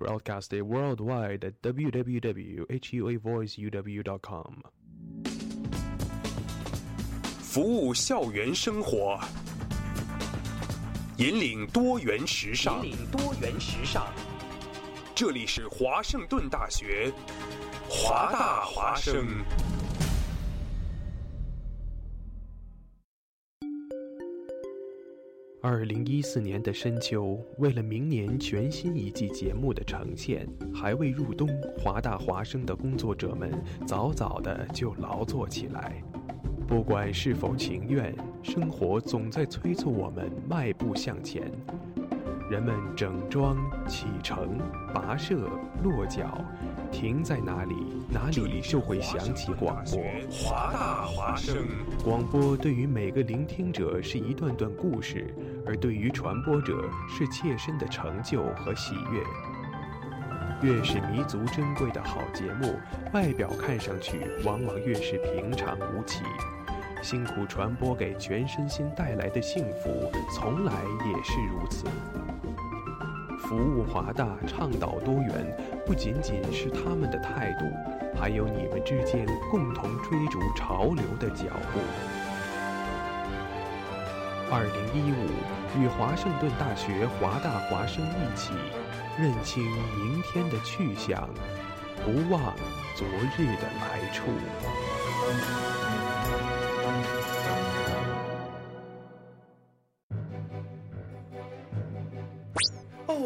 broadcasted worldwide at www.huavoiceuw.com。服务校园生活，引领多元时尚。引领多元时尚。这里是华盛顿大学，华大华生。 二零一四年的深秋，为了明年全新一季节目的呈现，还未入冬，华大华生的工作者们早早的就劳作起来。不管是否情愿，生活总在催促我们迈步向前。人们整装启程、跋涉、落脚，停在哪里，哪里就会响起广播。华大华声，广播对于每个聆听者是一段段故事，而对于传播者是切身的成就和喜悦。越是弥足珍贵的好节目，外表看上去往往越是平常无奇。辛苦传播给全身心带来的幸福，从来也是如此。服务华大，倡导多元，不仅仅是他们的态度，还有你们之间共同追逐潮流的脚步。二零一五，与华盛顿大学华大华生一起，认清明天的去向，不忘昨日的来处。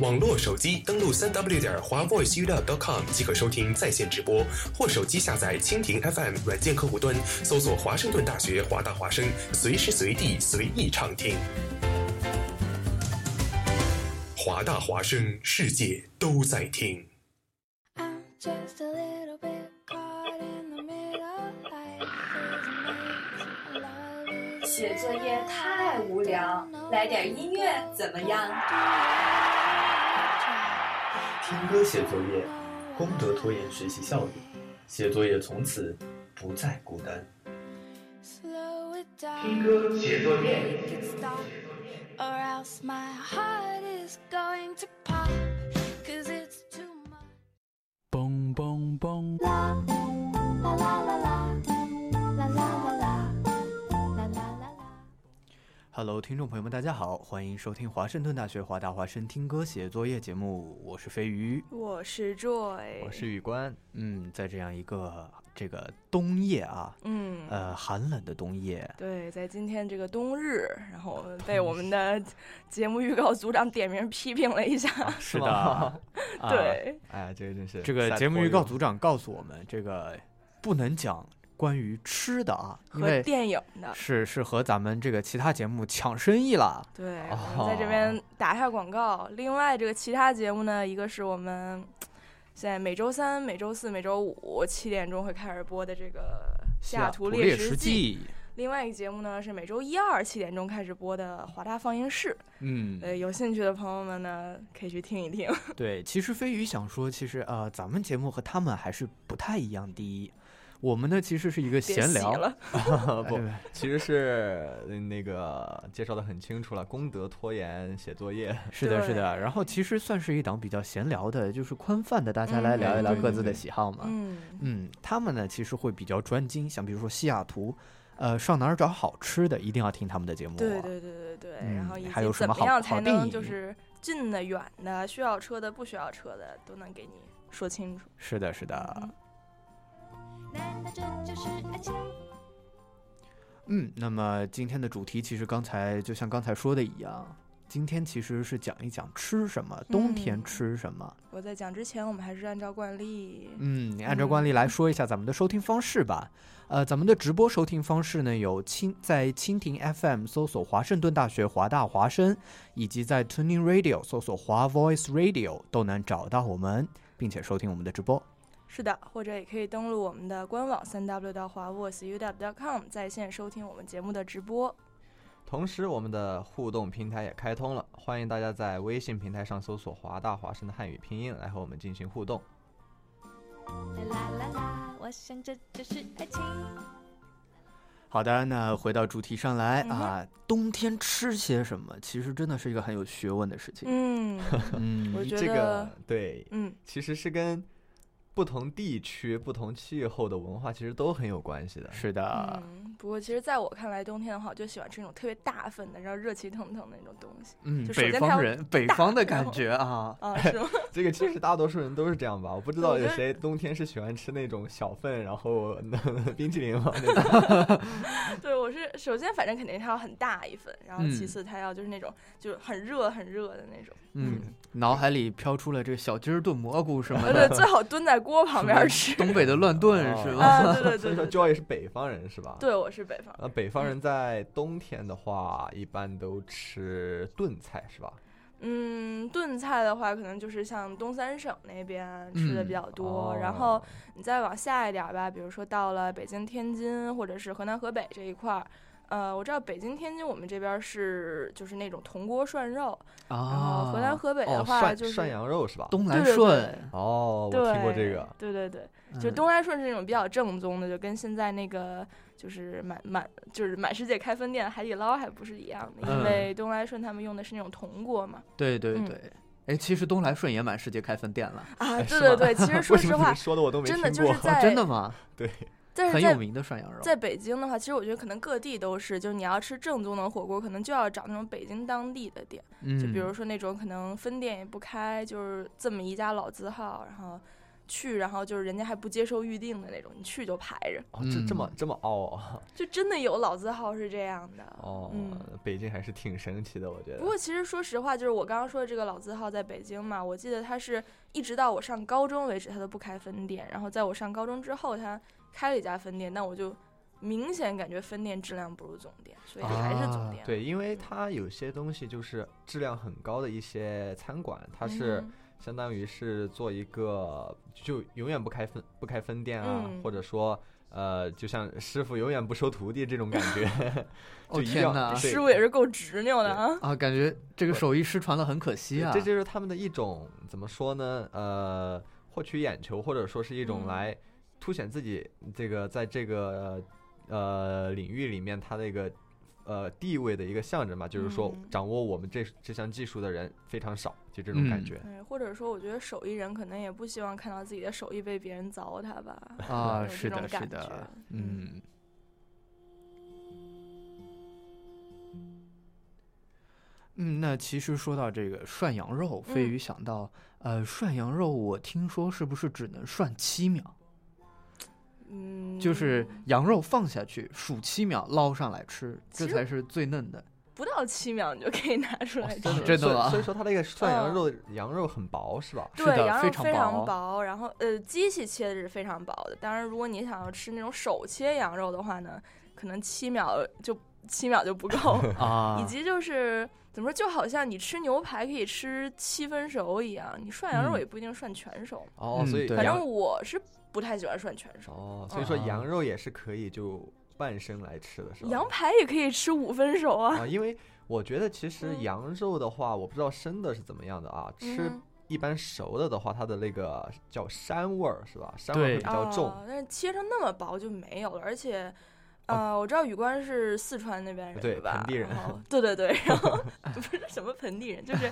网络手机登录三 w 点华 voiceup.com 即可收听在线直播，或手机下载蜻蜓 FM 软件客户端，搜索华盛顿大学华大华声，随时随地随意畅听。华大华声，世界都在听。写作业太无聊，来点音乐怎么样？听歌写作业，功德拖延学习效率，写作业从此不再孤单。听歌写作业。嘣嘣嘣。Hello，听众朋友们，大家好，欢迎收听华盛顿大学华大华生听歌写作业节目，我是飞鱼，我是 Joy，我是宇官。嗯，在这样一个这个冬夜啊，嗯，呃，寒冷的冬夜，对，在今天这个冬日，然后 被我们的节目预告组长点名批评了一下，是的，对，哎，这个真是这个节目预告组长告诉我们，这个不能讲。关于吃的啊，和电影的，是是和咱们这个其他节目抢生意了。对，在这边打一下广告。另外，这个其他节目呢，一个是我们现在每周三、每周四、每周五七点钟会开始播的这个《西雅图猎食记》。另外一个节目呢是每周一二七点钟开始播的《华大放映室》。嗯，呃，有兴趣的朋友们呢，可以去听一听。对，其实飞鱼想说，其实呃，咱们节目和他们还是不太一样。第一。我们呢，其实是一个闲聊，不，其实是那个介绍的很清楚了，功德拖延写作业，是的，是的。然后其实算是一档比较闲聊的，就是宽泛的，大家来聊一聊各自的喜好嘛。嗯嗯，他们呢，其实会比较专精，像比如说西雅图，呃，上哪儿找好吃的，一定要听他们的节目。对对对对对。然后还有什么好样才能就是近的、远的、需要车的、不需要车的，都能给你说清楚。是的，是的。难道这就是爱情？嗯，那么今天的主题其实刚才就像刚才说的一样，今天其实是讲一讲吃什么，冬天吃什么。我在讲之前，我们还是按照惯例，嗯，你按照惯例来说一下咱们的收听方式吧。呃，咱们的直播收听方式呢，有蜻在蜻蜓 FM 搜索华盛顿大学华大华声，以及在 Tuning Radio 搜索华 Voice Radio 都能找到我们，并且收听我们的直播。是的，或者也可以登录我们的官网三 w 到华 voiceuw.com 在线收听我们节目的直播。同时，我们的互动平台也开通了，欢迎大家在微信平台上搜索“华大华生”的汉语拼音来和我们进行互动。啦啦啦啦，我想这就是爱情。好的，那回到主题上来、嗯啊，冬天吃些什么，其实真的是一个很有学问的事情。嗯嗯我 觉这个得对，嗯，其实是跟不同地区、不同气候的文化其实都很有关系的。是的，嗯，不过其实在我看来，冬天的话，我就喜欢吃那种特别大份的，然后热气腾腾的那种东西。嗯，就首北先它要方人，北方的感觉啊，啊，是吗？这个其实大多数人都是这样吧，我不知道有谁冬天是喜欢吃那种小份，然后冰淇淋吗？那种 对，我是首先反正肯定它要很大一份，然后其嗯次它要就是那种就是很热很热的那种。嗯，脑海里飘出了这个小鸡儿炖蘑菇什么呃，的 对，，最好蹲在锅旁边吃。东北的乱炖是吧？啊，对对所以说对对 Joy 是北方人是吧？。对，我是北方。呃，北方人在冬天的话，一般都吃炖菜是吧？嗯，炖菜的话，可能就是像东三省那边吃的比较多，然后哦你再往下一点吧，比如说到了北京、天津或者是河南、河北这一块儿。呃，我知道北京、天津我们这边是就是那种铜锅涮肉，然后啊，河南、河北的哦，话就是涮涮羊肉是吧？东来对对顺，哦，我对，听过这个。对对对，就嗯东来顺是那种比较正宗的，就跟现在那个就是满满就是满世界开分店的海底捞还不是一样的，因嗯为东来顺他们用的是那种铜锅嘛。嗯对对对。哎，其实东来顺也满世界开分店了，啊，对对对，其实 说实话为什么你，说的我都没真的听过。就是在 真的吗？对，但是在很有名的涮羊肉，在北京的话，其实我觉得可能各地都是，就是你要吃正宗的火锅，可能就要找那种北京当地的店，嗯，就比如说那种可能分店也不开，就是这么一家老字号，然后去，然后就是人家还不接受预定的那种，你去就排着，哦，这这么嗯这么傲啊！就真的有老字号是这样的。哦嗯，北京还是挺神奇的，我觉得。不过其实说实话，就是我刚刚说的这个老字号在北京嘛，我记得它是一直到我上高中为止，它都不开分店。然后在我上高中之后，它开了一家分店，但我就明显感觉分店质量不如总店，所以还是总啊店。对，因为它有些东西就是质量很高的一些餐馆，它是嗯相当于是做一个就永远不开分不开分店啊，嗯或者说呃，就像师傅永远不收徒弟这种感觉。哦就一样天哪对师傅也是够执拗的啊。啊，感觉这个手艺失传了，很可惜啊。这就是他们的一种怎么说呢？呃，获取眼球，或者说是一种嗯来凸显自己这个在这个呃领域里面他的一个呃地位的一个象征吧。就是说，嗯掌握我们这这项技术的人非常少，就这种感嗯觉。对，或者说，我觉得手艺人可能也不希望看到自己的手艺被别人糟蹋吧。啊，是的，是的，嗯。嗯，那其实说到这个涮羊肉，飞嗯鱼想到，呃，涮羊肉，我听说是不是只能涮七秒？嗯，就是羊肉放下去，数七秒捞上来吃，这才是最嫩的。不到七秒你就可以拿出来吃。哦真的吗所以说，它那个涮羊嗯肉羊肉很薄，是吧？对，的非常羊肉非常薄薄，然后呃，机器切的是非常薄的。当然，如果你想要吃那种手切羊肉的话呢，可能七秒就七秒就不够。啊以及就是怎么说，就好像你吃牛排可以吃七分熟一样，你涮羊肉嗯也不一定涮全熟。哦，所以反正我是不太喜欢涮全熟。哦，所以说啊羊肉也是可以就半生来吃的，是吧？羊排也可以吃五分熟啊。啊，因为我觉得其实嗯羊肉的话，我不知道生的是怎么样的啊。吃嗯一般熟了的话，它的那个叫膻味儿是吧？膻味儿会比较重。哦，但是切成那么薄就没有了，而且。呃，我知道宇关是四川那边人对吧？盆地人对对对，然后不是什么盆地人，就是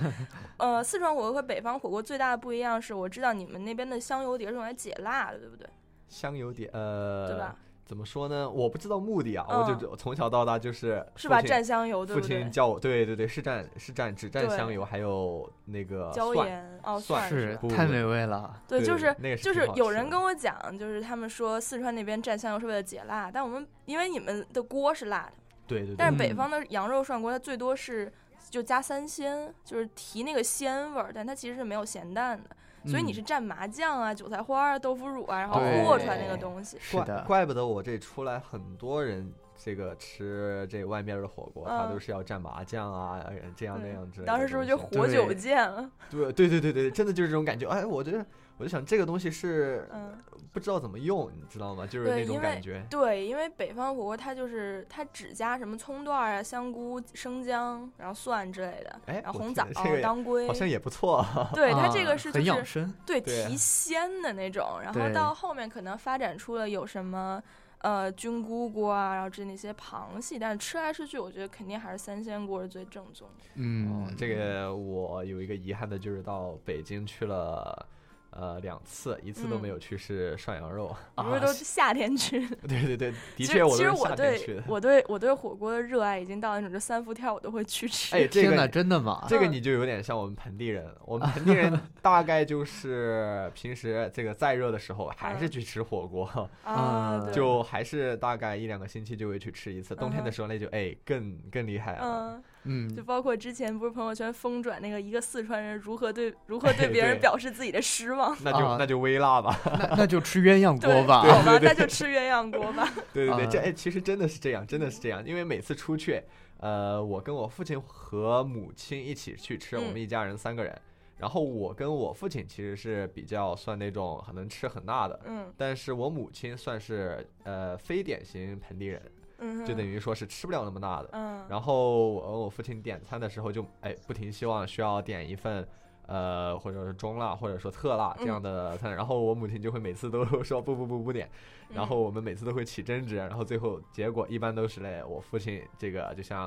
呃，四川火锅和北方火锅最大的不一样是，我知道你们那边的香油碟是用来解辣的，对不对？香油碟，呃，对吧？怎么说呢？我不知道目的啊，嗯我就从小到大就是是吧？蘸香油，对父不对亲？教我，对对对，是蘸是蘸只蘸香油，还有那个椒。盐哦，蒜是太美味了。对，对就是那个就是有人跟我讲，就是他们说四川那边蘸香油是为了解辣，但我们因为你们的锅是辣的，对对对。但是北嗯方的羊肉涮锅它最多是就加三鲜，就是提那个鲜味儿，但它其实是没有咸淡的，所以你嗯是蘸麻酱啊、韭菜花啊、豆腐乳啊，然后和出来那个东西。是的，怪怪不得我这出来很多人这个吃这外面的火锅，它嗯都是要蘸麻酱啊，呃这样那样之类的。当时是不是就活久见了？对对对对对，真的就是这种感觉。哎，我觉得我就想这个东西是嗯，不知道怎么用，你知道吗？就是对，那种因为感觉。对，因为北方火锅它就是它只加什么葱段儿啊、香菇、生姜，然后蒜之类的，哎然后红枣着这个、当归，好像也不错。对它啊这个是就很养是生。对对提鲜的那种，然后到后面可能发展出了有什么。呃，菌菇锅啊，然后这那些螃蟹，但是吃来吃去，我觉得肯定还是三鲜锅是最正宗的。嗯哦，，这个我有一个遗憾的就是到北京去了。呃，两次，一次都没嗯有去是涮羊肉。你不是都是夏天去 的？对对对，的确我实其实我都是夏天去 对的。我对我对火锅的热爱已经到那种，就三伏天我都会去吃。哎，这个真的吗？嗯这个你就有点像我们盆地人，我们盆地人大概就是平时这个再热的时候还是嗯去吃火锅，啊，嗯就还是大概一两个星期就会去吃一次。冬天的时候那就哎更更厉害了。嗯，嗯就，包括之前不是朋友圈疯转那个一个四川人如何对如何 对哎别人表示自己的失望。那就啊。那就微辣吧，那那就吃鸳鸯，锅吧。好吧，那就吃鸳鸯锅吧。对对对，这啊哎其实真的是这样，真的是这样，因为每次出去，呃，我跟我父亲和母亲一起去吃，我们嗯。一家人三个人，然后我跟我父亲其实是比较算那种很能吃很辣的，嗯。但是我母亲算是呃非典型盆地人，嗯，就等于说是吃不了那么辣的。嗯，然后我我父亲点餐的时候就哎不停希望需要点一份。呃，或者是中辣，或者说特辣这样嗯。的餐，然后我母亲就会每次都 说不不不不点，然后嗯。我们每次都会起争执，然后最后结果一般都是嘞，我父亲这个就像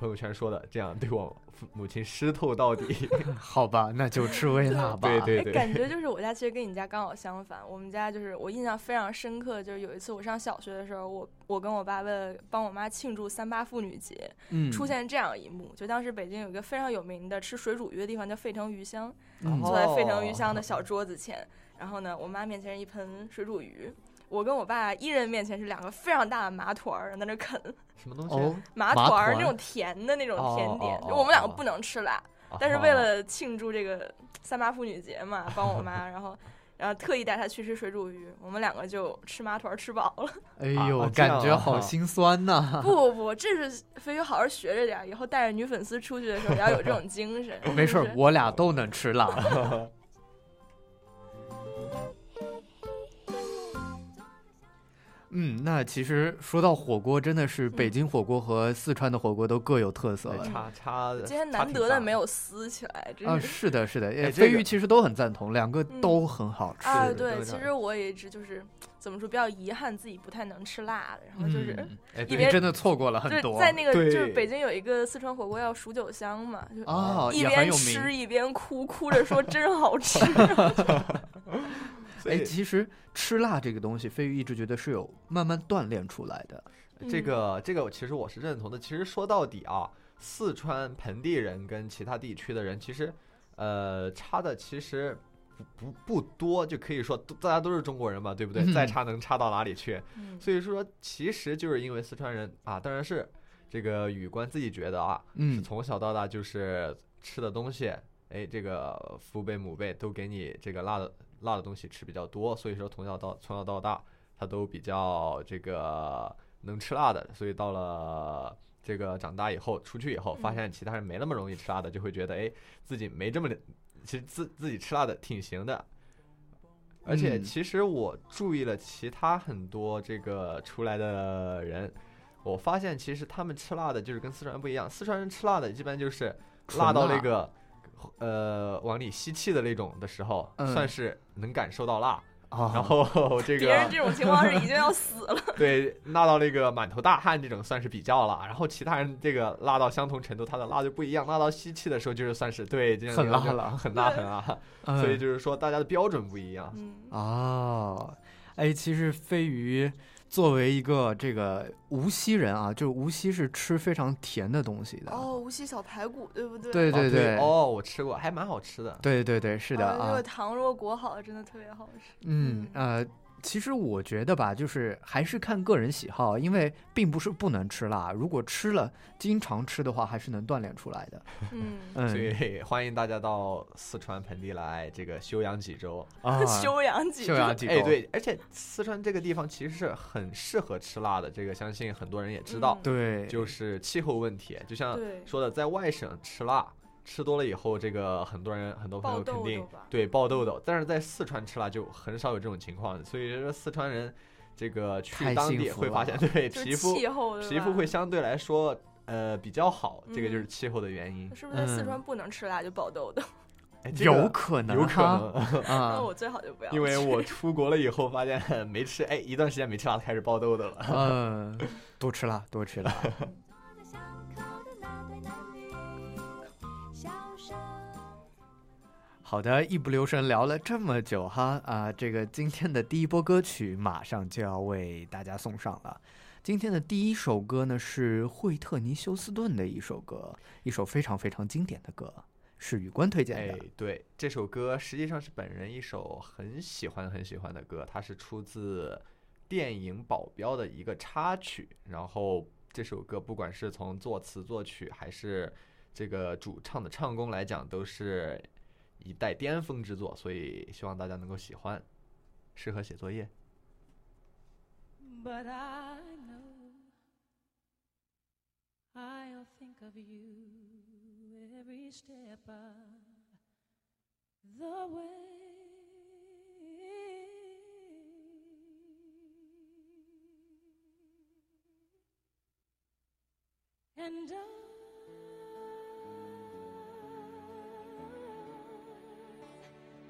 朋友圈说的这样对我父母亲湿透到底。好吧，那就吃微辣吧。哎，对对对，感觉就是我家其实跟你家刚好相反。我们家就是我印象非常深刻，就是有一次我上小学的时候，我我跟我爸为了帮我妈庆祝三八妇女节，嗯，出现这样一幕，就当时北京有一个非常有名的吃水煮鱼的地方叫沸腾鱼香，嗯坐在沸腾鱼哦香的小桌子前，然后呢，我妈面前是一盆水煮鱼。我跟我爸一人面前是两个非常大的麻团儿，在那啃什么东西？哦，麻麻团团儿那种甜的那种甜点，哦哦就我们两个哦不能吃辣，啊但是为了庆祝这个三八妇女节嘛，帮我妈，然后然后特意带她去吃水煮鱼，我们两个就吃麻团吃饱了。哎呦，啊感觉好啊心酸呐。不不不，这是飞鱼好好学着点，以后带着女粉丝出去的时候也要有这种精神。没事我俩都能吃辣。嗯，那其实说到火锅，真的是北京火锅和四川的火锅都各有特色了。对差差。今天难得的没有撕起来，真啊，是。的，是的，飞鱼其实都很赞同，两个嗯都很好吃。啊，对，其实我也一直就是怎么说，比较遗憾自己不太能吃辣的，然后就是、嗯哎，对一边真的错过了很就是多。在那个就是北京有一个四川火锅叫蜀九香嘛，就哦，一边吃。一边哭，哭着说真好吃。哎，其实吃辣这个东西，飞鱼一直觉得是有慢慢锻炼出来的。这嗯个这个其实我是认同的。其实说到底啊，四川盆地人跟其他地区的人其实呃差的其实不不不多，就可以说大家都是中国人嘛，对不对？嗯再差能差到哪里去？嗯 所以说，其实就是因为四川人啊，当然是这个宇官自己觉得啊，是嗯，从小到大就是吃的东西，哎，这个父辈母辈都给你这个辣的辣的东西吃比较多，所以说从小到从小到大，他都比较这个能吃辣的，所以到了。这个长大以后出去以后，发嗯现其他人没那么容易吃辣的，就会觉得哎，自己没这么，其实自自己吃辣的挺行的。而且嗯其实我注意了其他很多这个出来的人，我发现其实他们吃辣的就是跟四川人不一样，四川人吃辣的一般就是辣到那个呃往里吸气的那种的时候，嗯算是能感受到辣。啊，然后 这个别人这种情况是已经要死了。对辣到那个满头大汗这种算是比较了，然后其他人这个辣到相同程度，他的辣就不一样，辣到吸气的时候就是算是对这样很辣了很辣很辣，所以嗯就是说大家的标准不一样。嗯，哦，哎，其实飞鱼作为一个这个无锡人啊，就无锡是吃非常甜的东西的。哦，无锡小排骨，对不对？对对哦对对，哦，我吃过，还蛮好吃的。对对对，是的啊，这啊个，糖若果裹好了，真的特别好吃。嗯呃，其实我觉得吧，就是还是看个人喜好，因为并不是不能吃辣，如果吃了经常吃的话，还是能锻炼出来的。嗯，嗯，所以欢迎大家到四川盆地来这个休养几周。啊，休养几周休养几周，哎，对，而且四川这个地方其实是很适合吃辣的，这个相信很多人也知道。嗯对，就是气候问题，就像说的，在外省吃辣吃多了以后，这个很多人很多朋友肯定对爆痘痘，但是在四川吃辣就很少有这种情况，所以说四川人这个去当地会发现，对 皮肤气候皮肤会相对来说呃比较好，这个就是嗯气候的原因。是不是在四嗯川不能吃辣就爆痘痘？哎这个有可能，有可能，那啊，我最好就不要。因为我出国了以后发现没吃，哎，一段时间没吃辣，开始爆痘痘了。嗯，多吃辣，多吃辣。好的，一不留神聊了这么久哈啊，这个今天的第一波歌曲马上就要为大家送上了。今天的第一首歌呢是惠特尼休斯顿的一首歌，一首非常非常经典的歌，是宇官推荐哎的。，对，这首歌实际上是本人一首很喜欢很喜欢的歌，它是出自电影《保镖》的一个插曲。然后这首歌不管是从作词作曲还是这个主唱的唱功来讲，都是一代巅峰之作，所以希望大家能够喜欢，适合写作业。But I know I'll think of you every step of the way. And I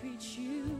treat you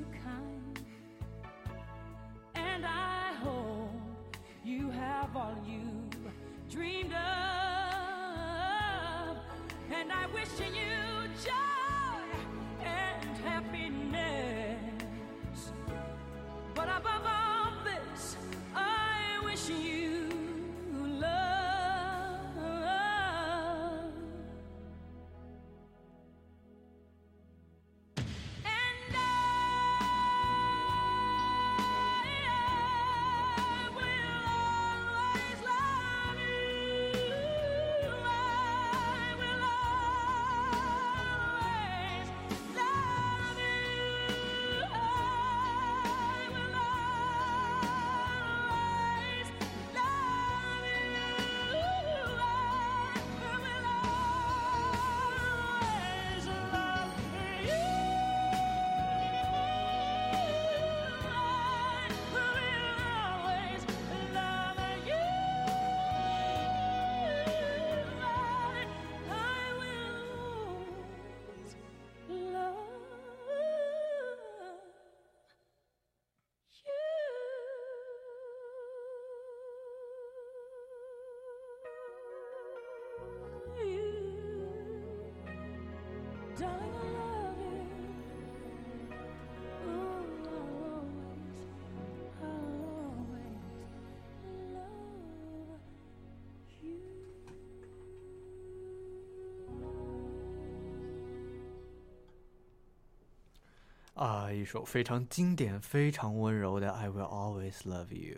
啊，一首非常经典、非常温柔的《I Will Always Love You》。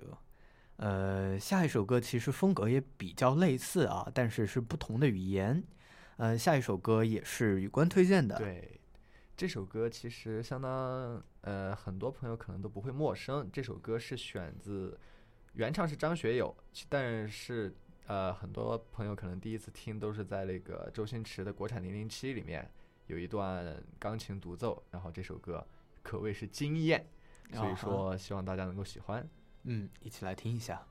呃，下一首歌其实风格也比较类似啊，但是是不同的语言。呃，下一首歌也是宇官推荐的。对，这首歌其实相当呃，很多朋友可能都不会陌生。这首歌是选自原唱是张学友，但是呃，很多朋友可能第一次听都是在那个周星驰的国产《零零七》里面有一段钢琴独奏，然后这首歌可谓是惊艳，所以说希望大家能够喜欢。嗯，一起来听一下。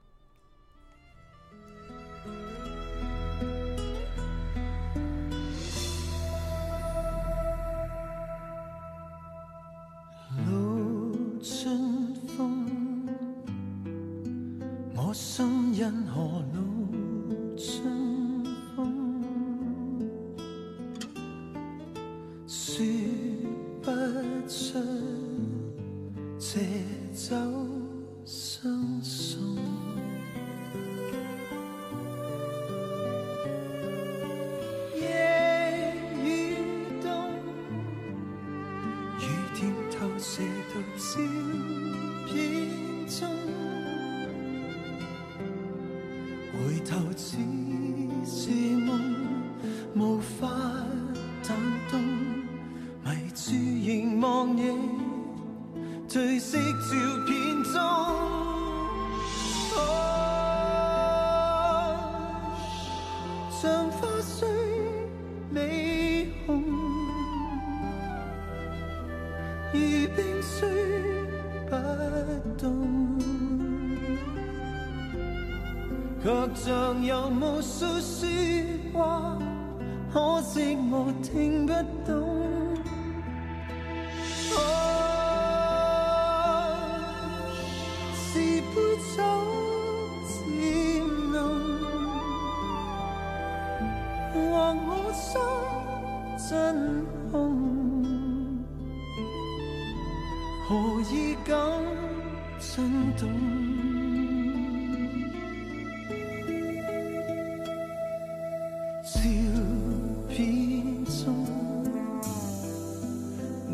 有无数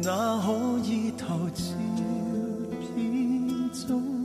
那可以投照片中？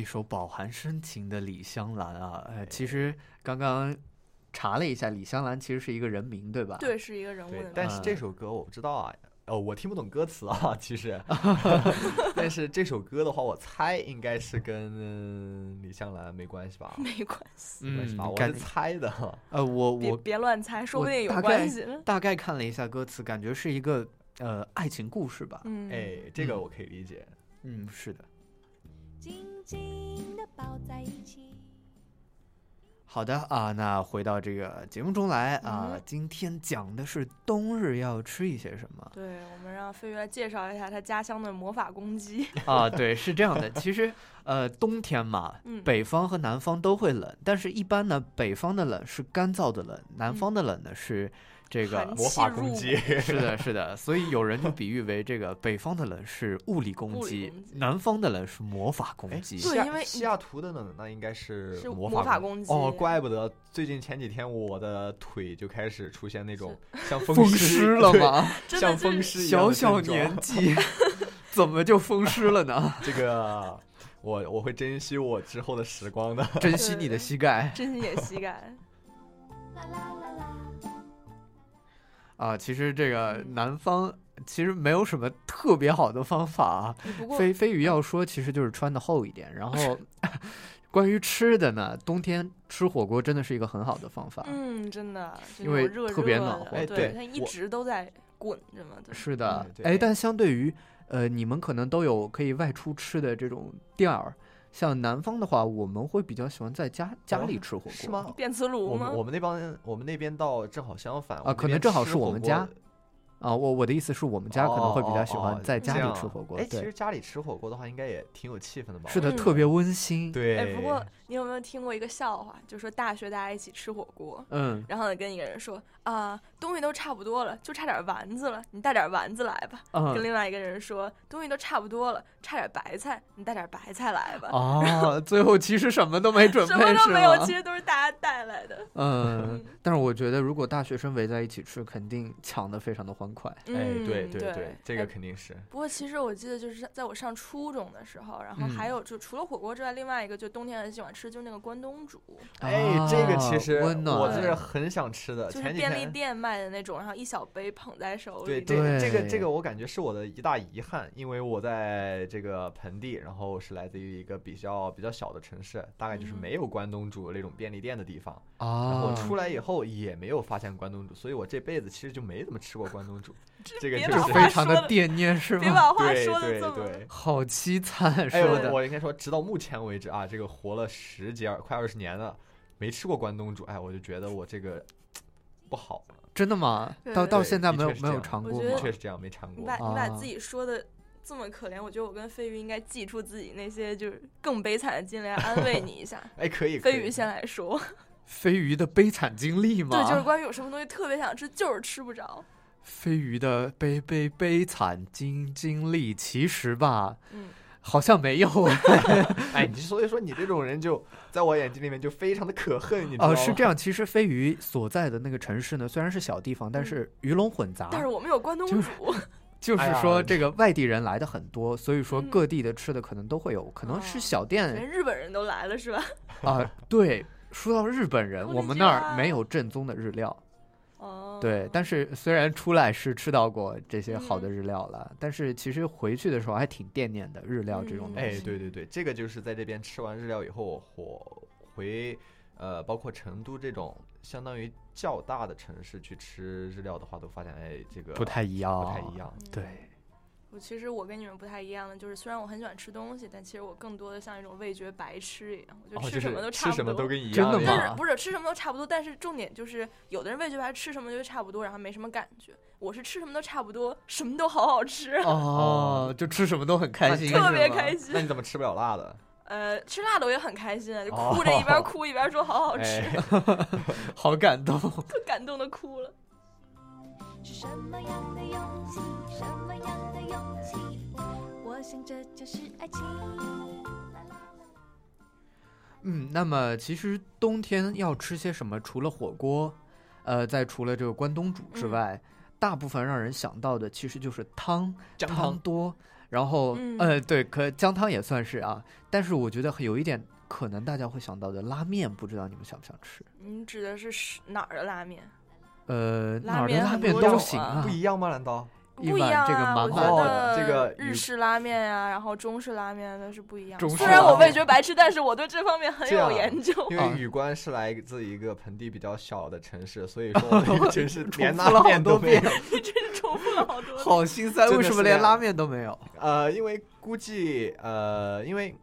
一首饱含深情的李香兰啊，呃，其实刚刚查了一下，李香兰其实是一个人名，对吧？对，是一个人物的名，。但是这首歌我不知道啊，哦，我听不懂歌词啊，其实，但是这首歌的话，我猜应该是跟李香兰没关系吧 没关系，没关系吧？我是猜的。呃，我我别乱猜，说不定有关系。大概看了一下歌词，感觉是一个呃爱情故事吧。嗯，哎，这个我可以理解。嗯，是的。紧紧的抱在一起。好的啊，那回到这个节目中来啊，嗯今天讲的是冬日要吃一些什么对，我们让飞鱼来介绍一下他家乡的魔法公鸡。啊？对，是这样的，其实呃，冬天嘛，嗯北方和南方都会冷，但是一般呢，北方的冷是干燥的冷，南方的冷呢是这个魔法攻击，是的，是的，所以有人就比喻为这个北方的冷是物理攻击攻击，南方的冷是魔法攻哎，击。对因为西雅图的呢，那应该是是魔魔法攻攻击哦，怪不得最近前几天我的腿就开始出现那种像 风湿湿了吗？像风湿一样小小年纪怎么就风湿了呢？这个我我会珍惜我之后的时光的。珍惜你的膝盖珍惜你的膝盖。啦啦啦啦，啊！其实这个嗯南方其实没有什么特别好的方法啊。飞飞鱼要说，其实就是穿的厚一点。然 后关于吃的呢，冬天吃火锅真的是一个很好的方法。嗯，真的，因为特别暖和对，它一直都在滚着嘛。是的哎，但相对于呃，你们可能都有可以外出吃的这种店儿，像南方的话，我们会比较喜欢在家家里吃火锅。是吗？电磁炉吗我们？我们那帮我们那边倒正好相反啊可能正好是我们家啊，我我的意思是我们家可能会比较喜欢在家里吃火锅。哎，其实，家里吃火锅的话，应该也挺有气氛的吧？是的，嗯特别温馨。对。哎，不过你有没有听过一个笑话？就说大学大家一起吃火锅，嗯，然后呢跟一个人说啊，东西都差不多了，就差点丸子了，你带点丸子来吧。嗯跟另外一个人说，东西都差不多了，差点白菜，你带点白菜来吧。哦，最后其实什么都没准备，什么都没有，其实都是大家带来的。嗯，但是我觉得如果大学生围在一起吃，肯定抢的非常的欢快。哎，嗯，对对对，这个哎肯定是。不过其实我记得就是在我上初中的时候，然后嗯还有就除了火锅之外，另外一个就冬天很喜欢吃就是那个关东煮，哎，这个其啊实我是很想吃的。就是前几天便利店卖的那种，然后一小杯捧在手里对，里。这个这个这个我感觉是我的一大遗憾，因为我在这个盆地，然后是来自于一个比较比较小的城市，大概就是嗯没有关东煮那种便利店的地方。然啊后出来以后也没有发现关东煮，所以我这辈子其实就没怎么吃过关东煮。这个就是非常的惦念是别吗？把话对说的这么对对。好凄惨，哎，说的。我我应该说，直到目前为止啊，这个活了十几二快二十年了，没吃过关东煮，哎，我就觉得我这个不好。真的吗？到到现在没有没有尝过吗的？确是这样，没尝过你把。你把啊自己说的这么可怜，我觉得我跟飞鱼应该记住自己那些就是更悲惨的经历，来安慰你一下。哎，可以飞鱼先来说，飞鱼的悲惨经历吗？对，就是关于有什么东西特别想吃，就是吃不着。飞鱼的悲悲悲惨经经历，其实吧，嗯，好像没有哎，你所以说你这种人就在我眼睛里面就非常的可恨，你知道吗？哦，是这样。其实飞鱼所在的那个城市呢，虽然是小地方，但是鱼龙混杂。嗯但是我们有关东就煮，就是哎呀说，这个外地人来的很多，所以说嗯各地的吃的可能都会有，可能是哦小连店日本人都来了是吧？啊。对，说到日本人，こんにちは我们那儿没有正宗的日料。 哦，对，但是虽然出来是吃到过这些好的嗯日料了，但是其实回去的时候还挺惦念的日料这种东西。哎对对对，这个就是在这边吃完日料以后，我回呃，包括成都这种相当于较大的城市去吃日料的话，都发现哎，这个不太一样，不太一。样。对，我其实我跟你们不太一样的，就是虽然我很喜欢吃东西，但其实我更多的像一种味觉白痴一样，我哦，就吃什么都差不多。吃什么都跟一样真的吗但是不是吃什么都差不多，但是重点就是有的人味觉白吃什么就差不多，然后没什么感觉。我是吃什么都差不多，什么都好好吃，哦，就吃什么都很开心，特别开心那。你怎么吃不了辣的？呃，吃辣的我也很开心啊，就哦哭着一边 哭一边说好好吃，哎，好感动。可感动的哭了。是什么样的勇气？什么样的勇气？我想这就是爱情。啦啦啦嗯，那么其实冬天要吃些什么？除了火锅，呃，在除了这个关东煮之嗯外，大部分让人想到的其实就是汤，汤姜汤多，然后、嗯呃，对，可姜汤也算是啊，但是我觉得有一点可能大家会想到的拉面，不知道你们想不想吃？你指的是是哪儿的拉面？呃，拉哪儿的面很拉面都行啊，不一样吗？难道？不一样这个啊，这个日式拉面呀、然后中式拉面那是不一样。虽然我味觉白痴，但是我对这方面很有研究。因啊为宇关是来自一个盆地比较小的城市，所以说 我那个城市连拉面都没有。你真是重复了好多遍。好心酸，为什么连拉面都没有？呃，因为估计呃，因为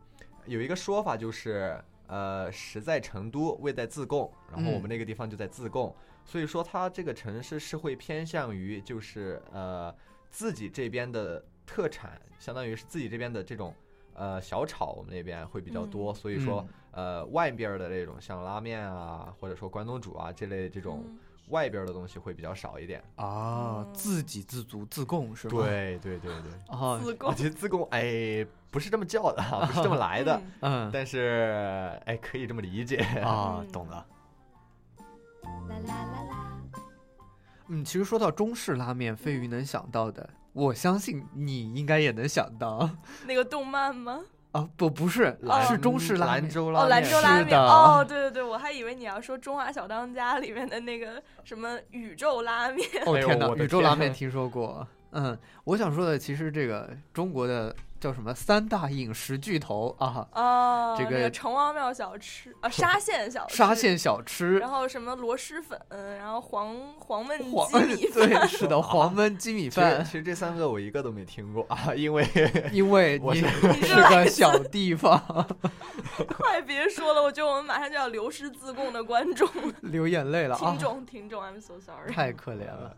有一个说法就是呃，食在成都，味在自贡，然后我嗯们那个地方就在自贡，所以说它这个城市是会偏向于就是呃自己这边的特产，相当于是自己这边的这种。呃，小炒我们那边会比较多，嗯所以说，呃，外边儿的那种像拉面啊，或者说关东煮啊这类这种嗯外边儿的东西会比较少一点。啊，嗯自给自足自供是吧？，对对对对。啊，自贡啊，其实自贡哎，不是这么叫的啊，不是这么来的，嗯嗯但是哎，可以这么理解。啊，嗯懂了。啦啦啦啦，嗯，其实说到中式拉面，飞鱼能想到的，我相信你应该也能想到 那个动漫吗？啊，不，不是，是中式拉兰面。哦，州拉面，兰州拉面。哦，对对对，我还以为你要说《中华小当家》里面的那个什么宇宙拉面。哦天哪，宇宙拉面听说过。嗯，我想说的其实这个中国的叫什么三大饮食巨头啊，哦，这个城隍庙小吃啊，沙县小吃，沙县小吃然，后什么螺蛳粉，然后黄黄焖鸡米饭，对，是的，黄焖鸡米其实饭其，实这三个我一个都没听过啊，因为 因为我你是是个小地方，快别说了，我觉得我们马上就要流失自贡的观众、流眼泪了啊听，众、听众，I'm so sorry。太可怜了。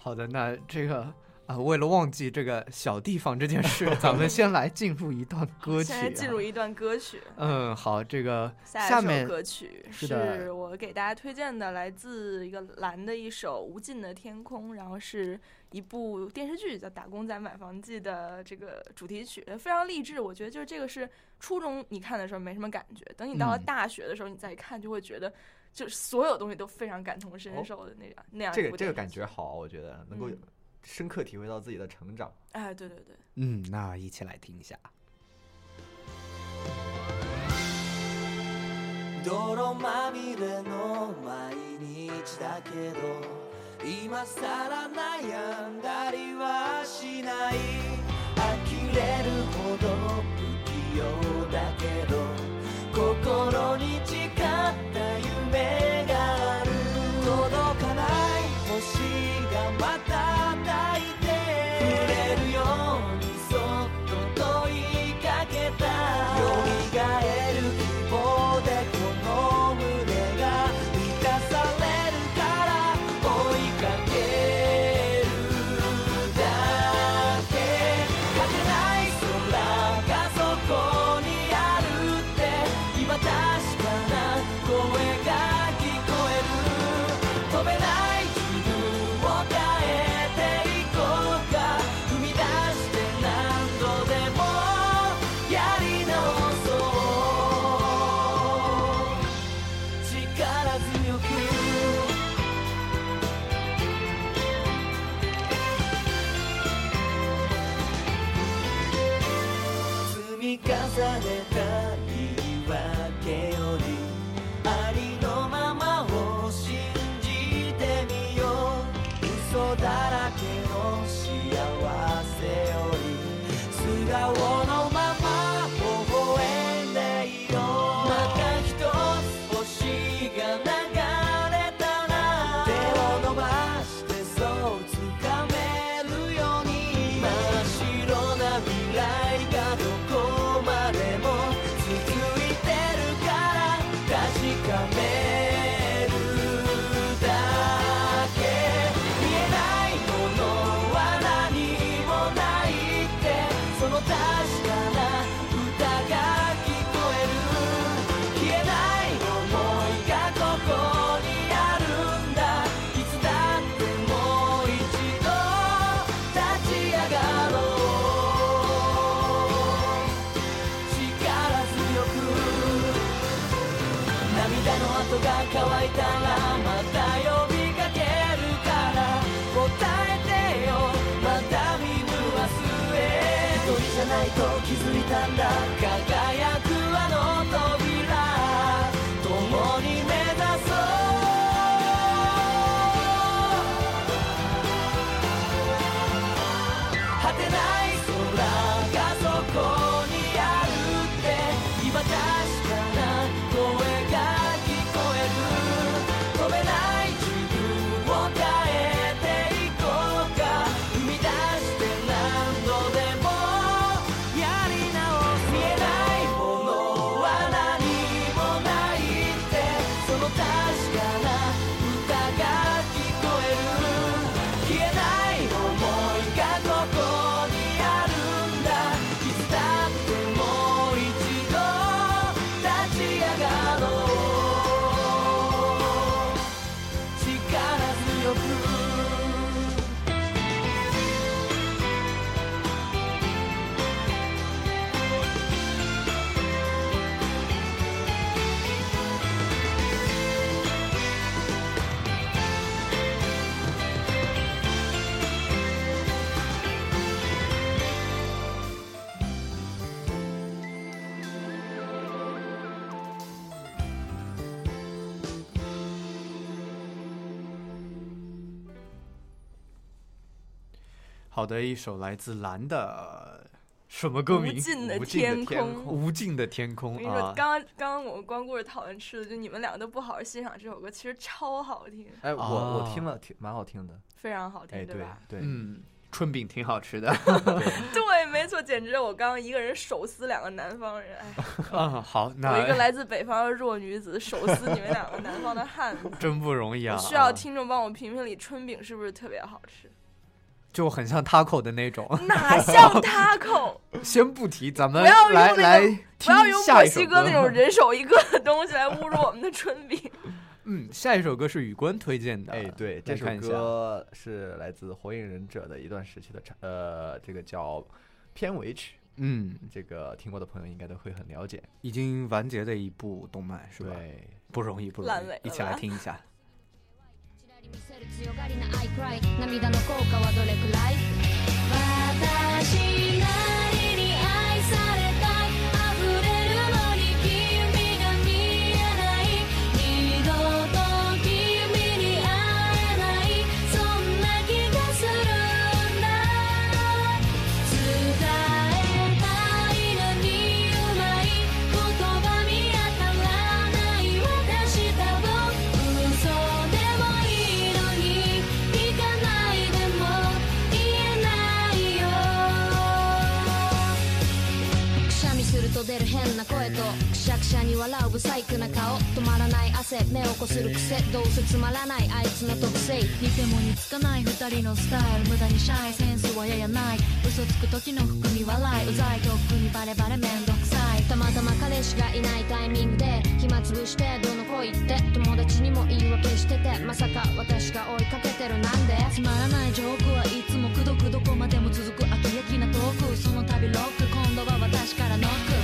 好的，那这个啊、为了忘记这个小地方这件事，咱们先来进入一段歌曲、啊。现在进入一段歌曲，嗯，好，这个下面歌曲是我给大家推荐的，来自一个蓝的一首《无尽的天空》，然后是一部电视剧叫《打工仔买房记》的这个主题曲，非常励志。我觉得就是这个是初中你看的时候没什么感觉，等你到了嗯大学的时候你再看，就会觉得就是所有东西都非常感同身受的那样、那样一这个这个部电视剧感觉好，我觉得能够嗯深刻体会到自己的成长。哎，对对对。嗯，那一起来听一下。泥まみれの毎日だけど今さら悩んだりはしない呆れるほど不器用だけど心に誓った夢 星がまた好的，一首来自蓝的什么歌名？无尽的无尽的天天空。无尽的天我空跟你说，啊！刚刚刚刚我们光顾着讨论吃的，就你们两个都不好好欣赏这首歌，其实超好听，哎，我哦我听了，挺蛮好听的。非常好听，哎，对吧？对，嗯，春饼挺好吃的。对，没错，简直我刚刚一个人手撕两个南方人，哎，啊，好，我一个来自北方的弱女子手撕你们两个南方的汉子。真不容易啊！需要啊听众帮我评评理，春饼是不是特别好吃？就很像 taco 的那种。哪像 taco？先不提，咱们不要用来来那个，不要用墨西哥那种人手一个的东西来侮辱我们的春饼。嗯，下一首歌是宇 quân 推荐的。哎，对，这首歌是来自《火影忍者》的一段时期的唱，呃，这个叫片尾曲。嗯，这个听过的朋友应该都会很了解。已经完结的一部动漫是吧？对，不容易，不容烂尾了，易一起来听一下。見せる強がりなアイクライ涙の効果はどれくらい？私なゃに笑う不細工な顔止まらない汗目をこする癖どうせつまらないあいつの特性似ても似つかない二人のスタイル無駄にシャイセンスはややない。嘘つく時の含み笑い。うざいとっくにバレバレめんどくさい。たまたま彼氏がいないタイミングで暇つぶしてどの子行って。友達にも言い訳しててまさか私が追いかけてるなんで。つまらないジョークはいつもくどくどこまでも続く悪役なトーク。その度ロック。今度は私からノック。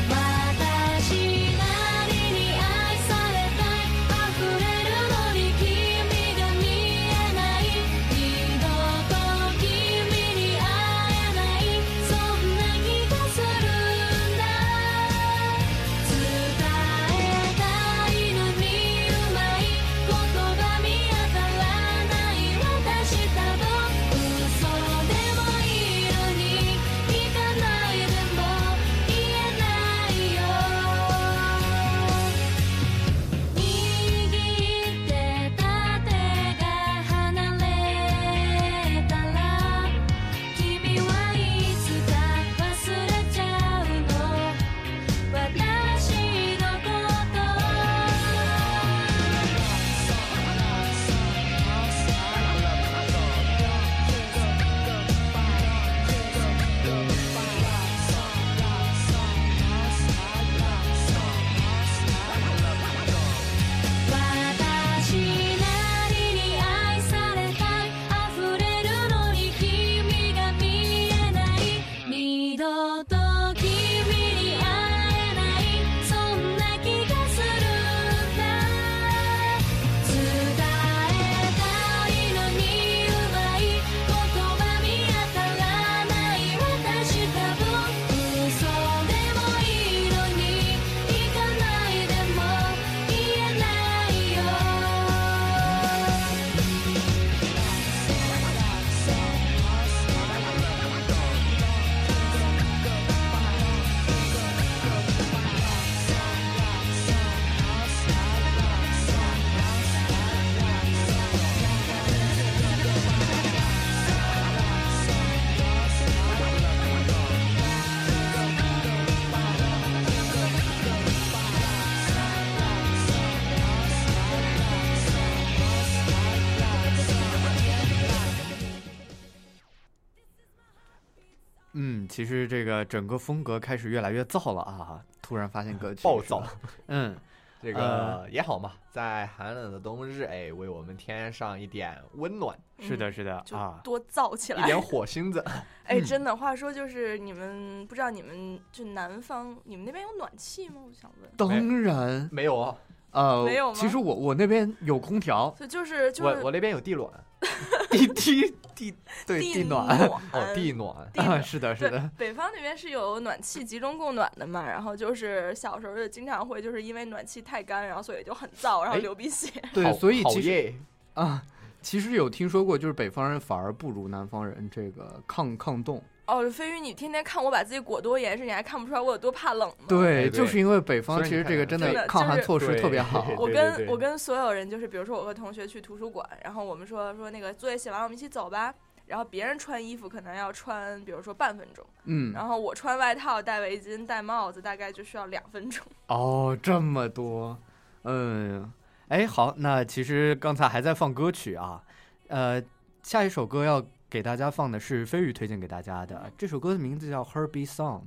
其实这个整个风格开始越来越燥了啊！突然发现歌曲暴躁嗯，这呃个也好嘛，在寒冷的冬日，哎，为我们添上一点温暖。是的，是的啊，多燥起来一点 火星子。哎，真的，话说就是你们不知道你们就南方，你们那边有暖气吗？我想问。当然没有啊，呃，没有吗其实我我那边有空调，所以就是就是我我那边有地暖，地地地对地地暖哦，地暖啊，是的，是的，，北方那边是有暖气集中供暖的嘛，然后就是小时候就经常会就是因为暖气太干，然后所以就很燥，然后哎流鼻血。对，所以其实啊，其实有听说过，就是北方人反而不如南方人这个抗抗冻。哦，飞鱼，你天天看我把自己裹多严实，你还看不出来我有多怕冷吗？对，就是因为北方其实这个真的抗寒措施特别好。我跟我跟所有人就是，比如说我和同学去图书馆，然后我们说说那个作业写完，我们一起走吧。然后别人穿衣服可能要穿，比如说半分钟，嗯，然后我穿外套、戴围巾、戴帽子，大概就需要两分钟。哦，这么多，嗯，哎，好，那其实刚才还在放歌曲啊，呃，下一首歌要给大家放的是飞宇推荐给大家的，这首歌的名字叫《Herbie Song》，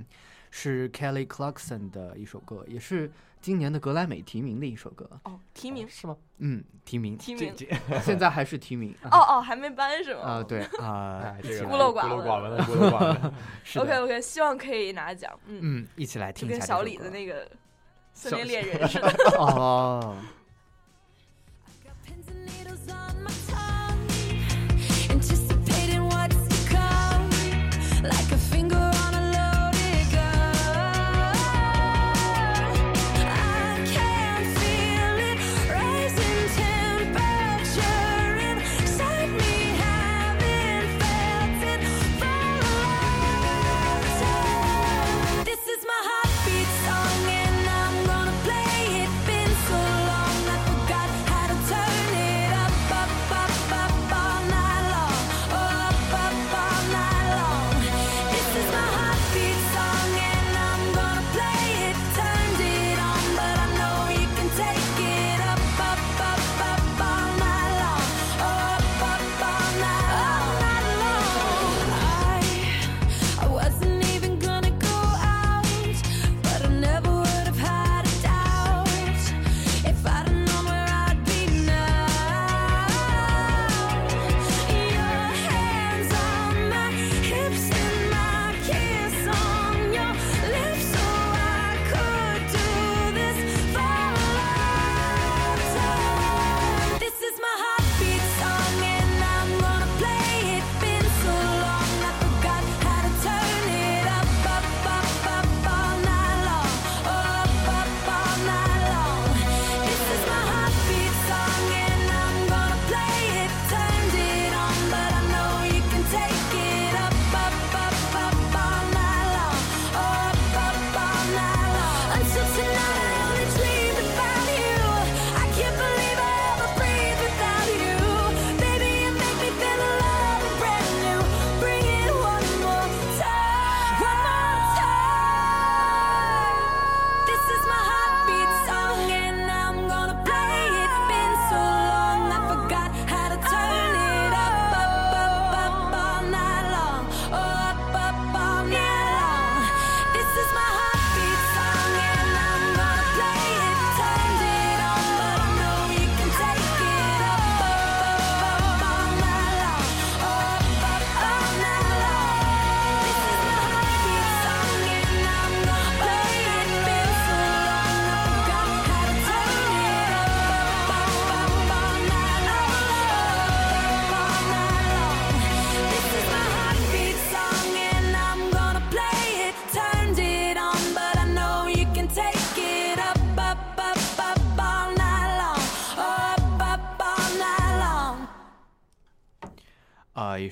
是 Kelly Clarkson 的一首歌，也是今年的格莱美提名的一首歌。哦，提名是吗？嗯，提名，提名 现在还是提名。哦哦，还没颁是吗？啊，对啊 哎，这个孤陋寡孤陋寡闻孤陋寡闻。OK OK，希望可以拿奖。嗯，嗯，一起来听一下跟小李的那个森林猎人似的。哦。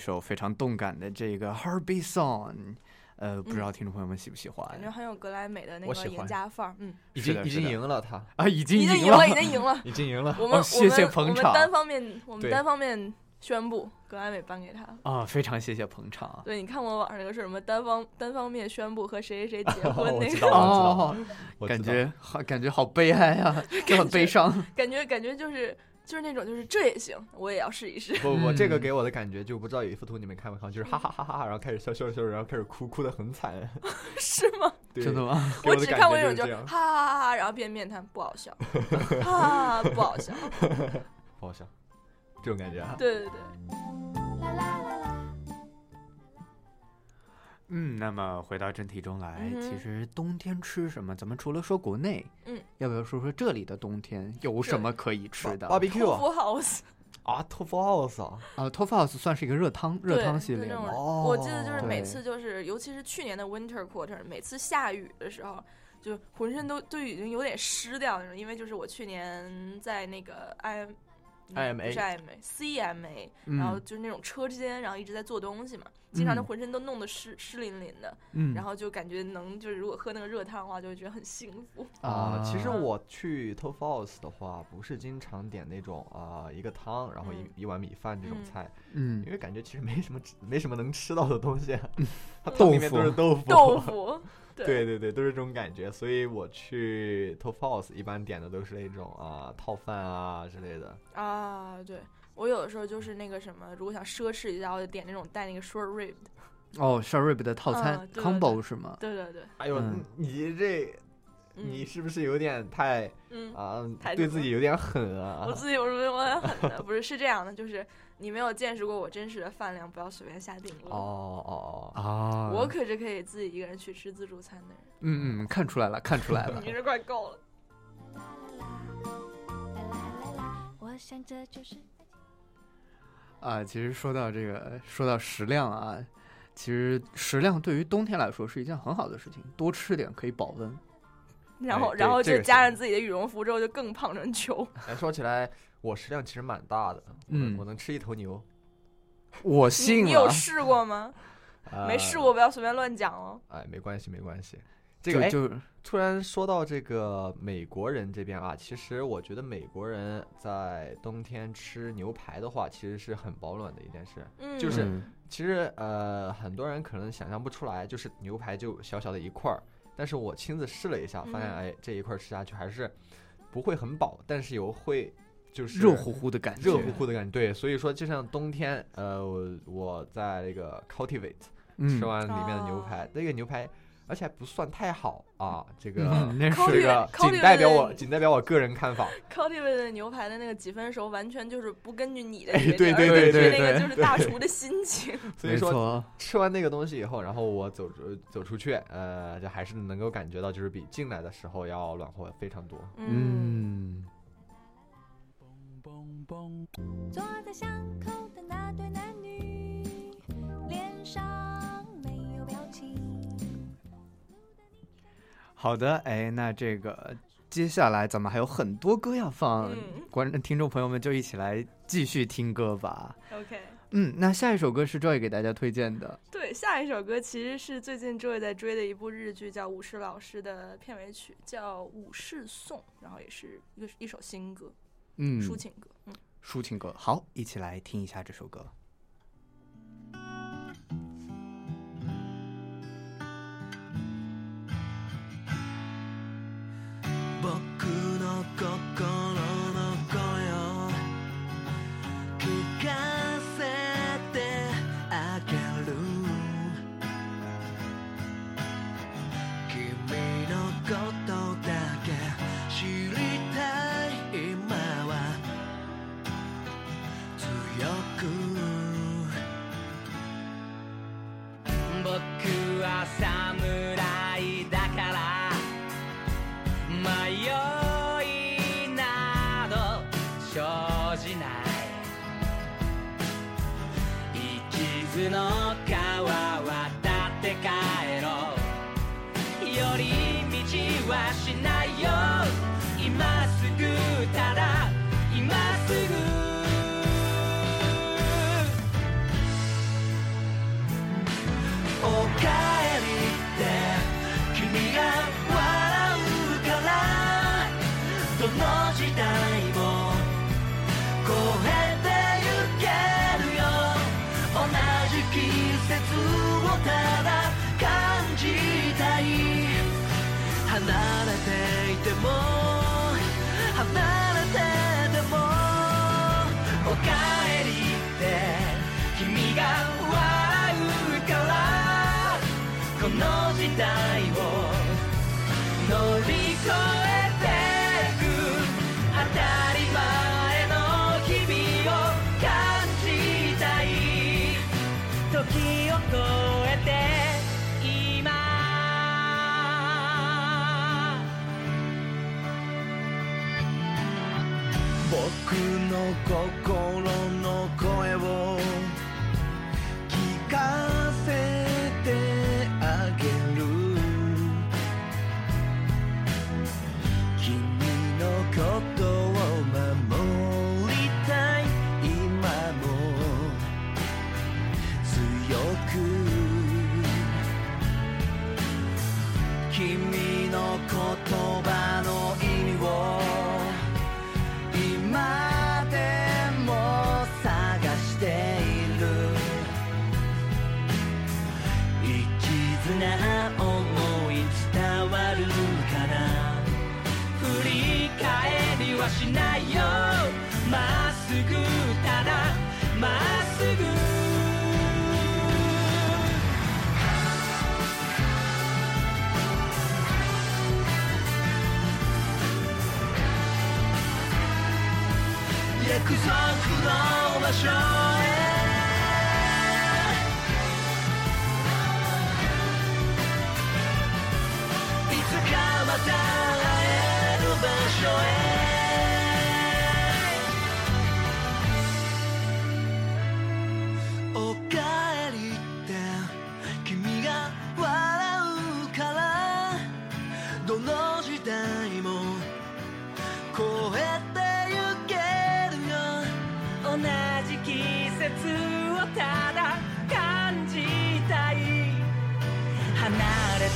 首非常动感的这个 Herbie Song，呃，不知道听众朋友们喜不喜欢？感觉很有格莱美的那个赢家范儿。嗯，已经已经赢了他啊，已经已经赢赢了已经赢了 已经赢了。我们、哦谢谢我们单方面我们单方面宣布格莱美颁给他。啊，非常谢谢捧场啊。对，你看过网上那个是什么单方单方面宣布和谁谁谁结婚 那个，感觉好，感觉好悲哀啊，就很悲伤。感觉感觉就是就是那种就是这也行，我也要试一试。不 不不，这个嗯给我的感觉就不知道有一幅图你们看没看，就是哈哈哈哈，然后开始笑笑笑，然后开始哭，哭的很惨。是吗？对真的吗？我只看过觉那种就就是哈哈哈哈，然后变面瘫不好笑，哈哈不好笑。不好笑，这种感觉啊。对对对，嗯，那么回到正题中来，嗯其实冬天吃什么？咱们除了说国内，嗯，要不要说说这里的冬天有什么可以吃的 barbecue 福 house 啊，Tofu House 啊，啊 t o f House 算是一个热汤热汤系列？我记得就是每次就是，尤其是去年的 Winter Quarter，每次下雨的时候，就浑身都都已经有点湿掉那种。因为就是我去年在那个 I 嗯 IMA 不是 IMA，CMA，、嗯然后就是那种车间，然后一直在做东西嘛，经常就嗯。浑身都弄得湿湿淋淋的，嗯。然后就感觉能就是如果喝那个热汤的话，就会觉得很幸福。啊，其实嗯我去 t o f o s 的话，不是经常点那种啊、一个汤，然后一、嗯一碗米饭这种嗯菜，嗯。因为感觉其实没什么吃没什么能吃到的东西，它里面都是腐。豆腐，豆腐 对。对对对，都是这种感觉，所以我去 t o f o s 一般点的都是那种啊套饭啊之类的。啊，对我有的时候就是那个什么，如果想奢侈一下，我就点那种带那个 short rib 的。哦，short rib 的套餐、嗯对对 combo 是吗？对对对，哎呦，嗯你这。你是不是有点太嗯啊、太对自己有点狠啊？我自己有什么很的？不是，是这样的，就是你没有见识过我真实的饭量，不要随便下定论。哦哦哦啊！我可是可以自己一个人去吃自助餐的人。嗯嗯，看出来了，看出来了。你这快够了。我想这就是啊，其实说到这个，说到食量啊，其实食量对于冬天来说是一件很好的事情，多吃点可以保温。然后，哎然后就加上自己的羽绒服之后，就更胖成球。哎，说起来，我食量其实蛮大的，嗯我能吃一头牛。我信了。你有试过吗？呃没试过，不要随便乱讲哦。哎，没关系，没关系。这个哎就，突然说到这个美国人这边啊，其实我觉得美国人在冬天吃牛排的话，其实是很保暖的一件事。嗯就是嗯其实呃，很多人可能想象不出来，就是牛排就小小的一块儿，但是我亲自试了一下，发现嗯哎，这一块儿吃下去还是不会很饱，但是又会就是热乎乎的感觉热乎乎的感觉。对，所以说就像冬天，呃，我我在那个 Cultivate 嗯吃完里面的牛排，那个牛排。而且还不算太好啊，这个、嗯那是这个仅代表我仅代表我个人看法。Cultivate 的牛排的那个几分熟，完全就是不根据你的哎决定，对对而是对对那个对就是大厨的心情。所以说吃完那个东西以后，然后我走出走出去，呃，就还是能够感觉到，就是比进来的时候要暖和非常多。嗯，坐在巷口的那对男女，好的，哎，那这个接下来咱们还有很多歌要放，嗯观听众朋友们就一起来继续听歌吧。OK，嗯，那下一首歌是 Joy 给大家推荐的，对，下一首歌其实是最近 Joy 在追的一部日剧，叫《武士老师》的片尾曲，叫《武士颂》，然后也是一个一首新歌，嗯，抒情歌。嗯，抒情歌。好，一起来听一下这首歌。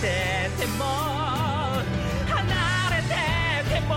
れてても。離れてても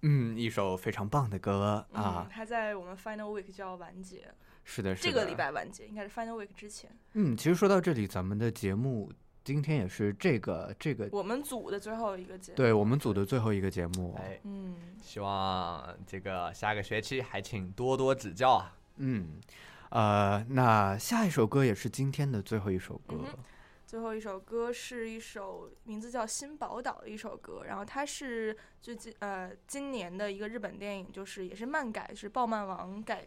嗯，一首非常棒的歌啊。嗯，，它在我们 Final Week 就要完结，是的，是的。这个礼拜完结，应该是 Final Week 之前。嗯，其实说到这里，咱们的节目今天也是这个这个，我们组的最后一个节目，对我们组的最后一个节目。哎，嗯，希望这个下个学期还请多多指教啊。嗯，呃，那下一首歌也是今天的最后一首歌。嗯最后一首歌是一首名字叫《新宝岛》的一首歌，然后它是最近呃今年的一个日本电影，就是也是漫改，是暴漫王改，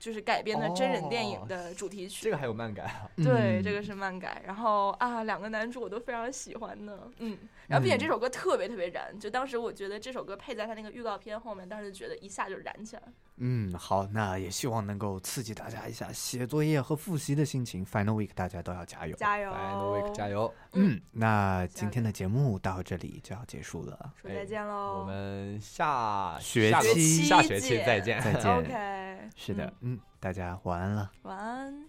就是改编的真人电影的主题曲。这个还有漫改啊？对，嗯这个是漫改。然后啊，两个男主我都非常喜欢呢，嗯。然后并且这首歌特别特别燃，就当时我觉得这首歌配在他那个预告片后面，当时就觉得一下就燃起来。嗯，好，那也希望能够刺激大家一下写作业和复习的心情。Final Week 大家都要加油，加油 Final Week 加油！嗯，那今天的节目到这里就要结束了，说再见喽。我们下学期下学期再见，再见。OK，是的，大家晚安了。晚安。